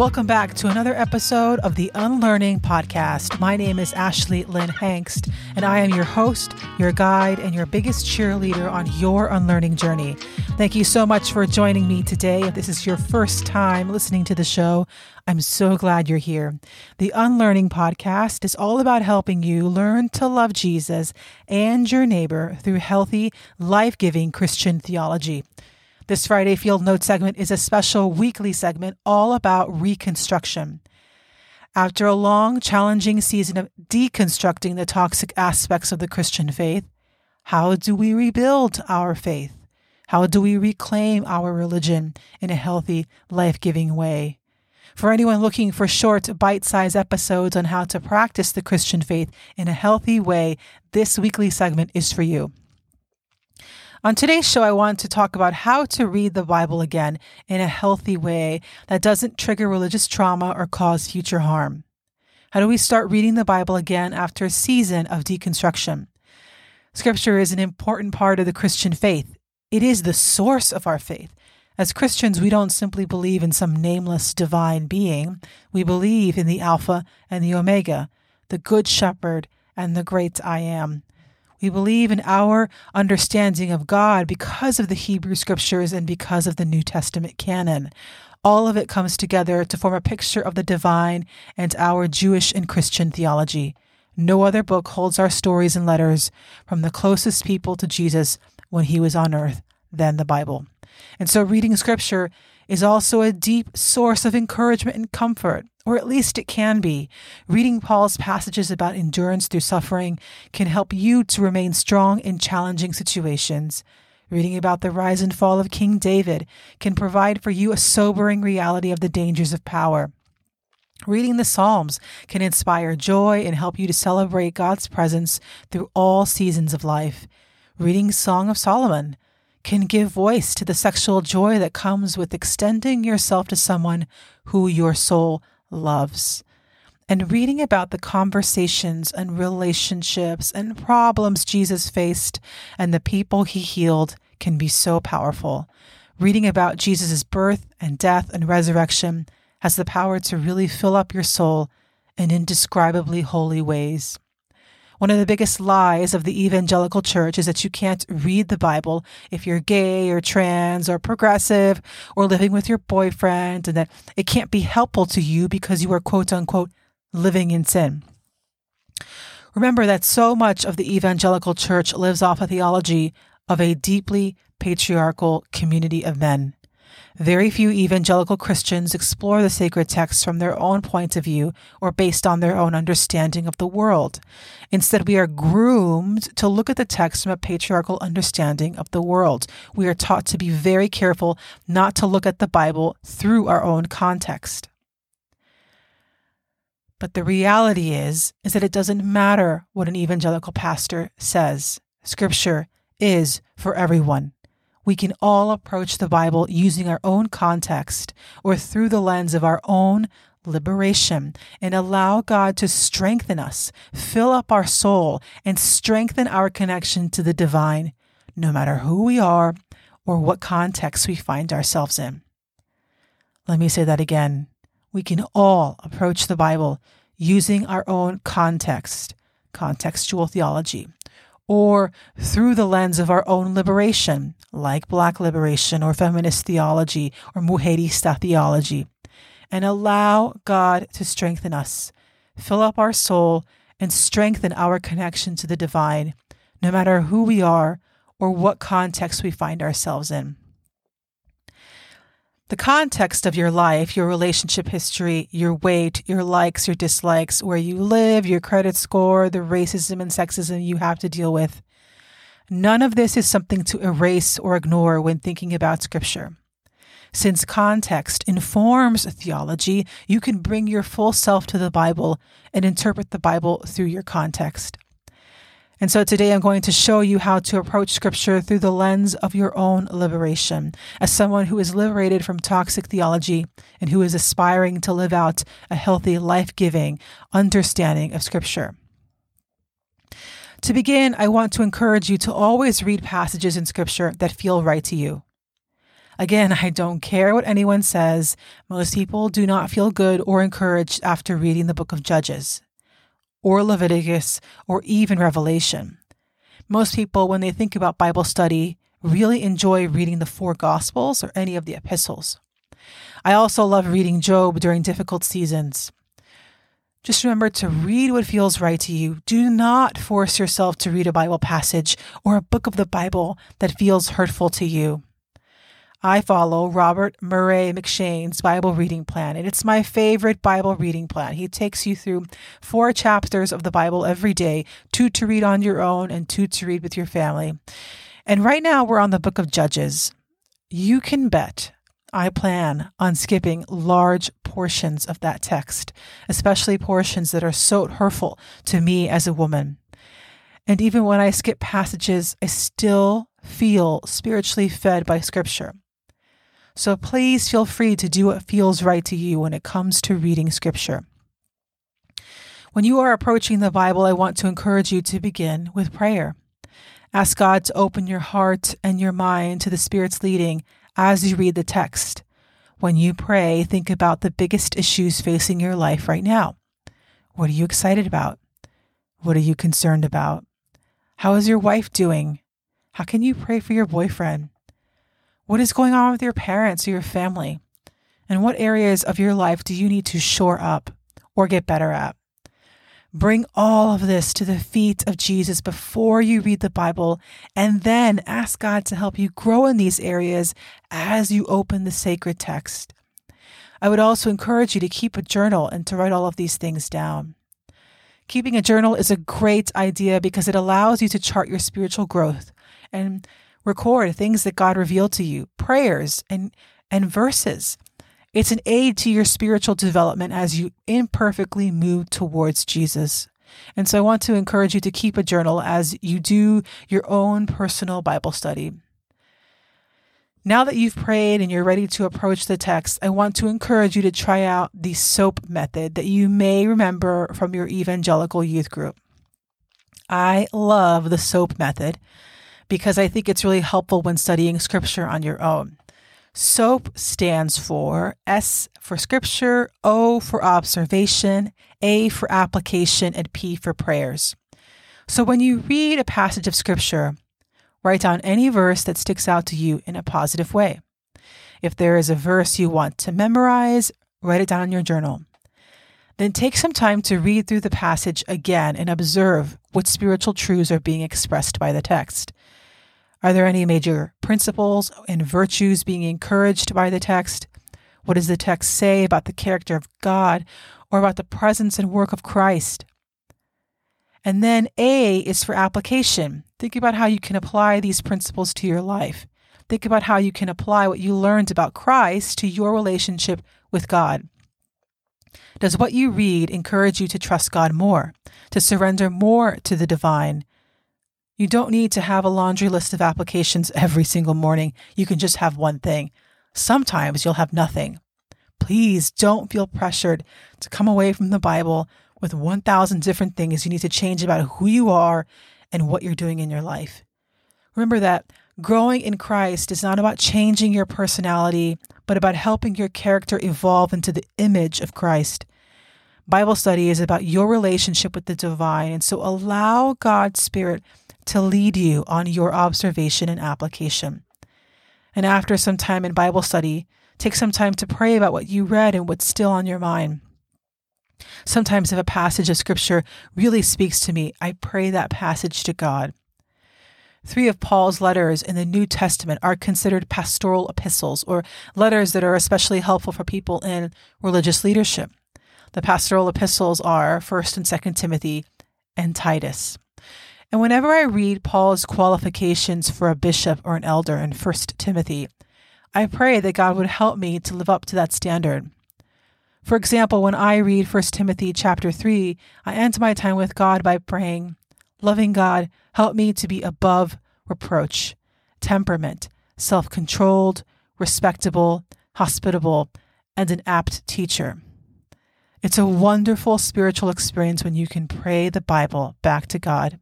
Welcome back to another episode of the Unlearning Podcast. My name is Ashley Lynn Hengst, and I am your host, your guide, and your biggest cheerleader on your unlearning journey. Thank you so much for joining me today. If this is your first time listening to the show, I'm so glad you're here. The Unlearning Podcast is all about helping you learn to love Jesus and your neighbor through healthy, life giving Christian theology. This Friday Field Note segment is a special weekly segment all about reconstruction. After a long, challenging season of deconstructing the toxic aspects of the Christian faith, how do we rebuild our faith? How do we reclaim our religion in a healthy, life giving way? For anyone looking for short, bite sized episodes on how to practice the Christian faith in a healthy way, this weekly segment is for you. On today's show, I want to talk about how to read the Bible again in a healthy way that doesn't trigger religious trauma or cause future harm. How do we start reading the Bible again after a season of deconstruction? Scripture is an important part of the Christian faith. It is the source of our faith. As Christians, we don't simply believe in some nameless divine being. We believe in the Alpha and the Omega, the Good Shepherd and the Great I Am. We believe in our understanding of God because of the Hebrew scriptures and because of the New Testament canon. All of it comes together to form a picture of the divine and our Jewish and Christian theology. No other book holds our stories and letters from the closest people to Jesus when he was on earth than the Bible. And so reading scripture is also a deep source of encouragement and comfort or at least it can be. Reading Paul's passages about endurance through suffering can help you to remain strong in challenging situations. Reading about the rise and fall of King David can provide for you a sobering reality of the dangers of power. Reading the Psalms can inspire joy and help you to celebrate God's presence through all seasons of life. Reading Song of Solomon can give voice to the sexual joy that comes with extending yourself to someone who your soul loves. And reading about the conversations and relationships and problems Jesus faced and the people he healed can be so powerful. Reading about Jesus' birth and death and resurrection has the power to really fill up your soul in indescribably holy ways. One of the biggest lies of the evangelical church is that you can't read the Bible if you're gay or trans or progressive or living with your boyfriend, and that it can't be helpful to you because you are quote unquote living in sin. Remember that so much of the evangelical church lives off a theology of a deeply patriarchal community of men. Very few evangelical Christians explore the sacred texts from their own point of view or based on their own understanding of the world. Instead, we are groomed to look at the text from a patriarchal understanding of the world. We are taught to be very careful not to look at the Bible through our own context. But the reality is is that it doesn't matter what an evangelical pastor says. Scripture is for everyone we can all approach the Bible using our own context or through the lens of our own liberation and allow God to strengthen us, fill up our soul, and strengthen our connection to the divine, no matter who we are or what context we find ourselves in. Let me say that again. We can all approach the Bible using our own context, contextual theology, or through the lens of our own liberation, like Black liberation or feminist theology or Mujerista theology, and allow God to strengthen us, fill up our soul, and strengthen our connection to the divine, no matter who we are or what context we find ourselves in the context of your life, your relationship history, your weight, your likes, your dislikes, where you live, your credit score, the racism and sexism you have to deal with. None of this is something to erase or ignore when thinking about Scripture. Since context informs theology, you can bring your full self to the Bible and interpret the Bible through your context. And so today I'm going to show you how to approach scripture through the lens of your own liberation as someone who is liberated from toxic theology and who is aspiring to live out a healthy, life giving understanding of scripture. To begin, I want to encourage you to always read passages in scripture that feel right to you. Again, I don't care what anyone says. Most people do not feel good or encouraged after reading the book of Judges, or Leviticus, or even Revelation. Most people, when they think about Bible study, really enjoy reading the four Gospels or any of the epistles. I also love reading Job during difficult seasons. Just remember to read what feels right to you. Do not force yourself to read a Bible passage or a book of the Bible that feels hurtful to you. I follow Robert Murray M'Cheyne's Bible reading plan, and it's my favorite Bible reading plan. He takes you through four chapters of the Bible every day, two to read on your own and two to read with your family. And right now we're on the book of Judges. You can bet I plan on skipping large portions of that text, especially portions that are so hurtful to me as a woman. And even when I skip passages, I still feel spiritually fed by Scripture. So please feel free to do what feels right to you when it comes to reading Scripture. When you are approaching the Bible, I want to encourage you to begin with prayer. Ask God to open your heart and your mind to the Spirit's leading as you read the text. When you pray, think about the biggest issues facing your life right now. What are you excited about? What are you concerned about? How is your wife doing? How can you pray for your boyfriend? What is going on with your parents or your family? And what areas of your life do you need to shore up or get better at? Bring all of this to the feet of Jesus before you read the Bible, and then ask God to help you grow in these areas as you open the sacred text. I would also encourage you to keep a journal and to write all of these things down. Keeping a journal is a great idea because it allows you to chart your spiritual growth and record things that God revealed to you, prayers and, and verses. It's an aid to your spiritual development as you imperfectly move towards Jesus. And so I want to encourage you to keep a journal as you do your own personal Bible study. Now that you've prayed and you're ready to approach the text, I want to encourage you to try out the SOAP method that you may remember from your evangelical youth group. I love the SOAP method because I think it's really helpful when studying scripture on your own. SOAP stands for S for scripture, O for observation, A for application, and P for prayers. So when you read a passage of scripture, write down any verse that sticks out to you in a positive way. If there is a verse you want to memorize, write it down in your journal. Then take some time to read through the passage again and observe what spiritual truths are being expressed by the text. Are there any major principles and virtues being encouraged by the text? What does the text say about the character of God or about the presence and work of Christ? And then A is for application. Think about how you can apply these principles to your life. Think about how you can apply what you learned about Christ to your relationship with God. Does what you read encourage you to trust God more, to surrender more to the divine, you don't need to have a laundry list of applications every single morning. You can just have one thing. Sometimes you'll have nothing. Please don't feel pressured to come away from the Bible with 1,000 different things you need to change about who you are and what you're doing in your life. Remember that growing in Christ is not about changing your personality, but about helping your character evolve into the image of Christ. Bible study is about your relationship with the divine, and so allow God's Spirit to lead you on your observation and application. And after some time in Bible study, take some time to pray about what you read and what's still on your mind. Sometimes, if a passage of scripture really speaks to me, I pray that passage to God. Three of Paul's letters in the New Testament are considered pastoral epistles, or letters that are especially helpful for people in religious leadership. The pastoral epistles are 1st and 2nd Timothy and Titus. And whenever I read Paul's qualifications for a bishop or an elder in 1 Timothy, I pray that God would help me to live up to that standard. For example, when I read 1 Timothy chapter 3, I end my time with God by praying, Loving God, help me to be above reproach, temperament, self controlled, respectable, hospitable, and an apt teacher. It's a wonderful spiritual experience when you can pray the Bible back to God.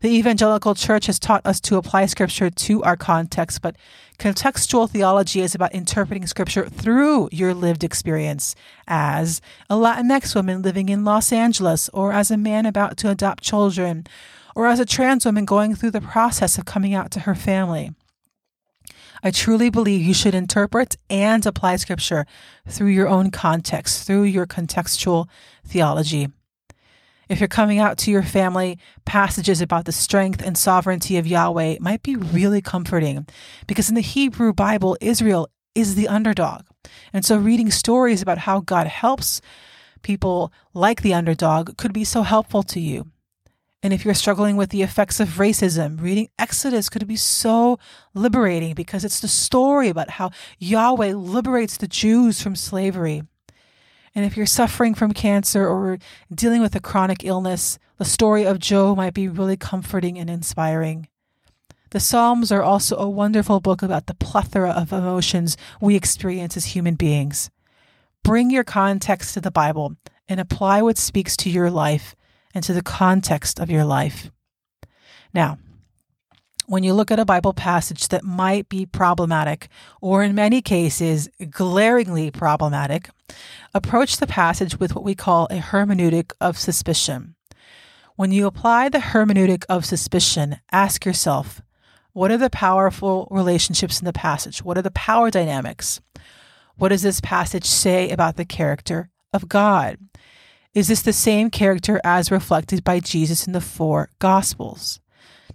The evangelical church has taught us to apply scripture to our context, but contextual theology is about interpreting scripture through your lived experience as a Latinx woman living in Los Angeles, or as a man about to adopt children, or as a trans woman going through the process of coming out to her family. I truly believe you should interpret and apply scripture through your own context, through your contextual theology. If you're coming out to your family, passages about the strength and sovereignty of Yahweh might be really comforting because in the Hebrew Bible, Israel is the underdog. And so reading stories about how God helps people like the underdog could be so helpful to you. And if you're struggling with the effects of racism, reading Exodus could be so liberating because it's the story about how Yahweh liberates the Jews from slavery. And if you're suffering from cancer or dealing with a chronic illness, the story of Job might be really comforting and inspiring. The Psalms are also a wonderful book about the plethora of emotions we experience as human beings. Bring your context to the Bible and apply what speaks to your life and to the context of your life. Now, when you look at a Bible passage that might be problematic, or in many cases, glaringly problematic, approach the passage with what we call a hermeneutic of suspicion. When you apply the hermeneutic of suspicion, ask yourself what are the powerful relationships in the passage? What are the power dynamics? What does this passage say about the character of God? Is this the same character as reflected by Jesus in the four Gospels?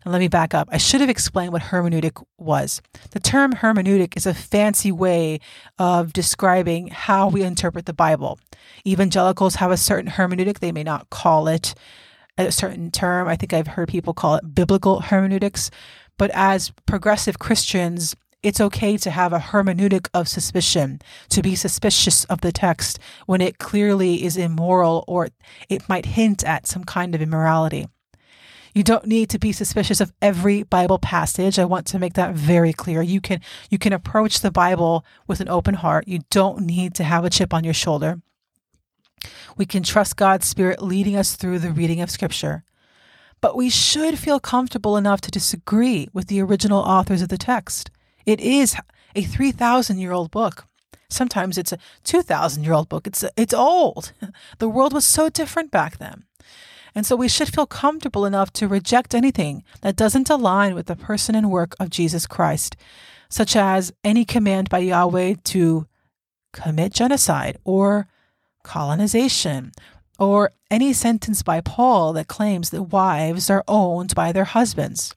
Now, let me back up. I should have explained what hermeneutic was. The term hermeneutic is a fancy way of describing how we interpret the Bible. Evangelicals have a certain hermeneutic, they may not call it a certain term. I think I've heard people call it biblical hermeneutics. But as progressive Christians, it's okay to have a hermeneutic of suspicion, to be suspicious of the text when it clearly is immoral or it might hint at some kind of immorality. You don't need to be suspicious of every Bible passage. I want to make that very clear. You can you can approach the Bible with an open heart. You don't need to have a chip on your shoulder. We can trust God's spirit leading us through the reading of scripture. But we should feel comfortable enough to disagree with the original authors of the text. It is a 3,000 year old book. Sometimes it's a 2,000 year old book. It's, it's old. The world was so different back then. And so we should feel comfortable enough to reject anything that doesn't align with the person and work of Jesus Christ, such as any command by Yahweh to commit genocide or colonization, or any sentence by Paul that claims that wives are owned by their husbands.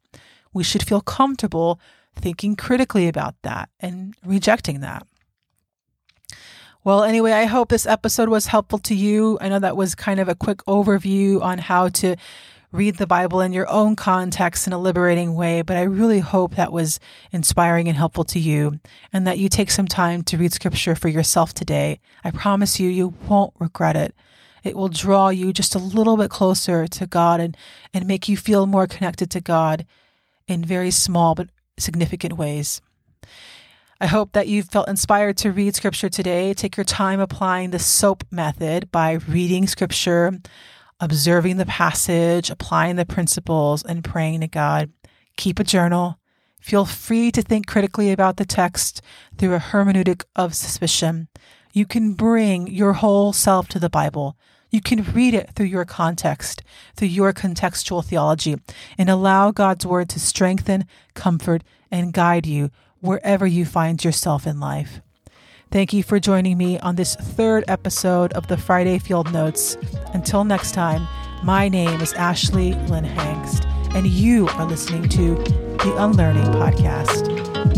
We should feel comfortable thinking critically about that and rejecting that. Well, anyway, I hope this episode was helpful to you. I know that was kind of a quick overview on how to read the Bible in your own context in a liberating way, but I really hope that was inspiring and helpful to you and that you take some time to read scripture for yourself today. I promise you, you won't regret it. It will draw you just a little bit closer to God and, and make you feel more connected to God in very small but significant ways. I hope that you've felt inspired to read scripture today. Take your time applying the SOAP method by reading scripture, observing the passage, applying the principles, and praying to God. Keep a journal. Feel free to think critically about the text through a hermeneutic of suspicion. You can bring your whole self to the Bible. You can read it through your context, through your contextual theology, and allow God's word to strengthen, comfort, and guide you wherever you find yourself in life. Thank you for joining me on this third episode of the Friday Field Notes. Until next time, my name is Ashley Lynn Hengst, and you are listening to the Unlearning Podcast.